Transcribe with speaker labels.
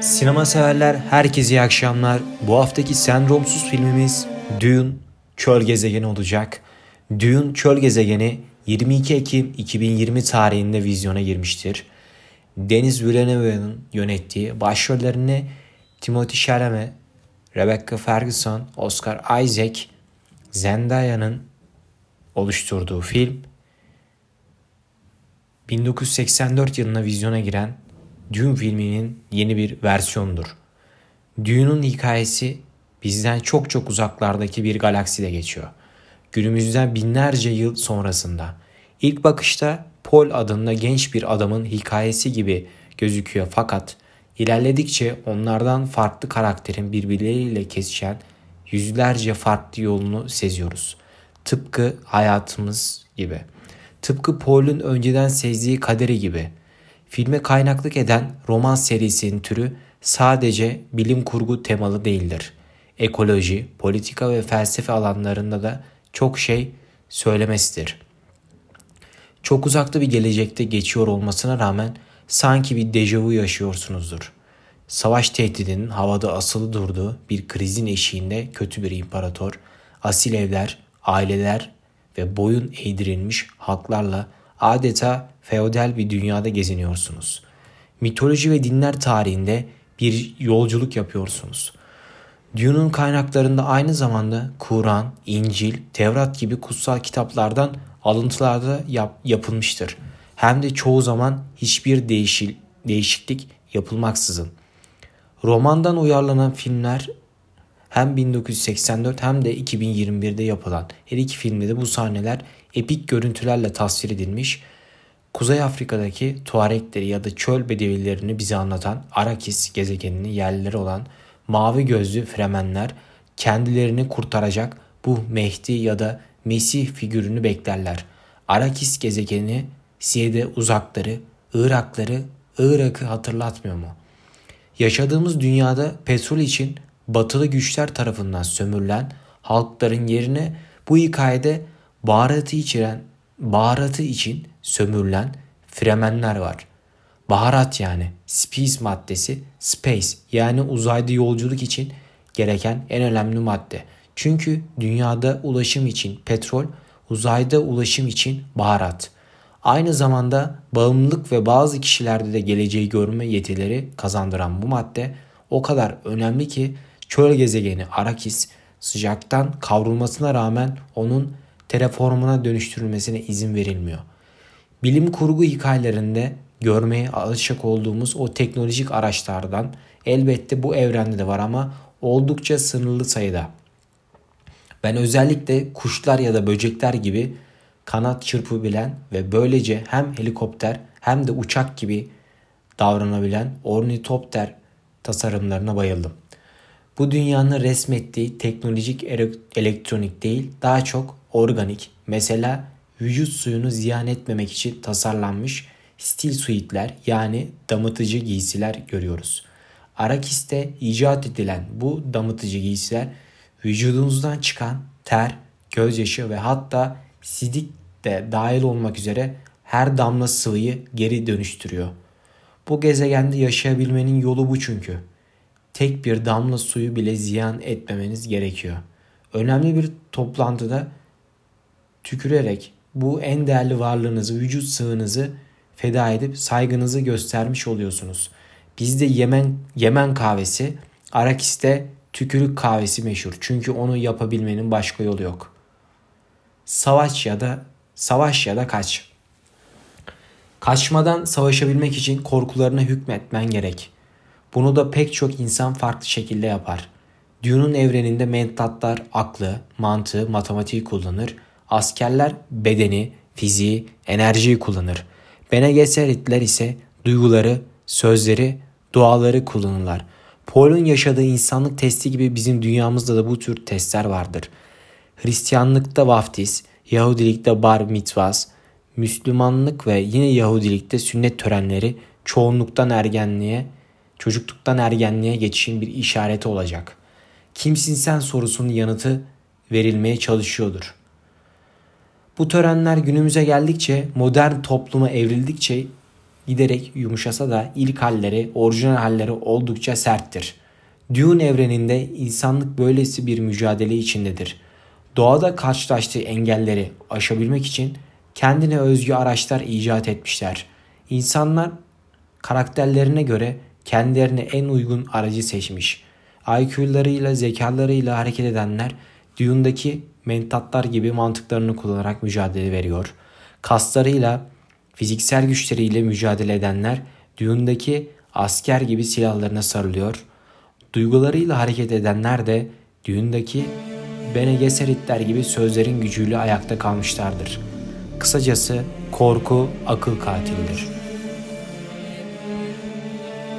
Speaker 1: Sinema severler herkese iyi akşamlar. Bu haftaki sendromsuz filmimiz Dune Çöl Gezegeni olacak. Dune Çöl Gezegeni 22 Ekim 2020 tarihinde vizyona girmiştir. Deniz Villeneuve'nin yönettiği başrollerini Timothy Chalamet, Rebecca Ferguson, Oscar Isaac, Zendaya'nın oluşturduğu film 1984 yılına vizyona giren Dune filminin yeni bir versiyonudur. Dune'un hikayesi bizden çok çok uzaklardaki bir galakside geçiyor. Günümüzden binlerce yıl sonrasında. İlk bakışta Paul adında genç bir adamın hikayesi gibi gözüküyor fakat ilerledikçe onlardan farklı karakterin birbirleriyle kesişen yüzlerce farklı yolunu seziyoruz. Tıpkı hayatımız gibi. Tıpkı Paul'un önceden sezdiği kaderi gibi. Filme kaynaklık eden roman serisinin türü sadece bilim kurgu temalı değildir. Ekoloji, politika ve felsefe alanlarında da çok şey söylemesidir. Çok uzakta bir gelecekte geçiyor olmasına rağmen sanki bir dejavu yaşıyorsunuzdur. Savaş tehdidinin havada asılı durduğu bir krizin eşiğinde kötü bir imparator, asil evler, aileler ve boyun eğdirilmiş halklarla adeta feodal bir dünyada geziniyorsunuz. Mitoloji ve dinler tarihinde bir yolculuk yapıyorsunuz. Dune'un kaynaklarında aynı zamanda Kur'an, İncil, Tevrat gibi kutsal kitaplardan alıntılar da yap, yapılmıştır. Hem de çoğu zaman hiçbir değişil, değişiklik yapılmaksızın. Romandan uyarlanan filmler hem 1984 hem de 2021'de yapılan her iki filmde de bu sahneler epik görüntülerle tasvir edilmiş. Kuzey Afrika'daki Tuarekleri ya da çöl bedevilerini bize anlatan Arakis gezegeninin yerlileri olan mavi gözlü Fremenler kendilerini kurtaracak bu Mehdi ya da Mesih figürünü beklerler. Arakis gezegeni Siye'de uzakları, Irakları, Irak'ı hatırlatmıyor mu? Yaşadığımız dünyada petrol için batılı güçler tarafından sömürülen halkların yerine bu hikayede baharatı içeren baharatı için sömürülen fremenler var. Baharat yani spice maddesi space yani uzayda yolculuk için gereken en önemli madde. Çünkü dünyada ulaşım için petrol, uzayda ulaşım için baharat. Aynı zamanda bağımlılık ve bazı kişilerde de geleceği görme yetileri kazandıran bu madde o kadar önemli ki çöl gezegeni Arakis sıcaktan kavrulmasına rağmen onun terraformuna dönüştürülmesine izin verilmiyor. Bilim kurgu hikayelerinde görmeye alışık olduğumuz o teknolojik araçlardan elbette bu evrende de var ama oldukça sınırlı sayıda. Ben özellikle kuşlar ya da böcekler gibi kanat çırpabilen ve böylece hem helikopter hem de uçak gibi davranabilen ornitopter tasarımlarına bayıldım. Bu dünyanın resmettiği teknolojik elektronik değil daha çok organik mesela vücut suyunu ziyan etmemek için tasarlanmış stil suitler yani damıtıcı giysiler görüyoruz. Arakis'te icat edilen bu damıtıcı giysiler vücudunuzdan çıkan ter, gözyaşı ve hatta sidik de dahil olmak üzere her damla sıvıyı geri dönüştürüyor. Bu gezegende yaşayabilmenin yolu bu çünkü. Tek bir damla suyu bile ziyan etmemeniz gerekiyor. Önemli bir toplantıda tükürerek bu en değerli varlığınızı, vücut sığınızı feda edip saygınızı göstermiş oluyorsunuz. Bizde Yemen Yemen kahvesi, Arakis'te tükürük kahvesi meşhur. Çünkü onu yapabilmenin başka yolu yok. Savaş ya da savaş ya da kaç. Kaçmadan savaşabilmek için korkularına hükmetmen gerek. Bunu da pek çok insan farklı şekilde yapar. Dune'un evreninde mentatlar aklı, mantığı, matematiği kullanır. Askerler bedeni, fiziği, enerjiyi kullanır. Bene Gesseritler ise duyguları, sözleri, duaları kullanırlar. Paul'un yaşadığı insanlık testi gibi bizim dünyamızda da bu tür testler vardır. Hristiyanlıkta vaftiz, Yahudilikte bar mitvas, Müslümanlık ve yine Yahudilikte sünnet törenleri çoğunluktan ergenliğe, çocukluktan ergenliğe geçişin bir işareti olacak. Kimsin sen sorusunun yanıtı verilmeye çalışıyordur. Bu törenler günümüze geldikçe, modern topluma evrildikçe giderek yumuşasa da ilk halleri, orijinal halleri oldukça serttir. Dune evreninde insanlık böylesi bir mücadele içindedir. Doğada karşılaştığı engelleri aşabilmek için kendine özgü araçlar icat etmişler. İnsanlar karakterlerine göre kendilerine en uygun aracı seçmiş. IQ'larıyla, zekalarıyla hareket edenler Dune'daki mentatlar gibi mantıklarını kullanarak mücadele veriyor. Kaslarıyla, fiziksel güçleriyle mücadele edenler Dune'daki asker gibi silahlarına sarılıyor. Duygularıyla hareket edenler de Dune'daki Bene Gesseritler gibi sözlerin gücüyle ayakta kalmışlardır. Kısacası korku akıl katilidir.''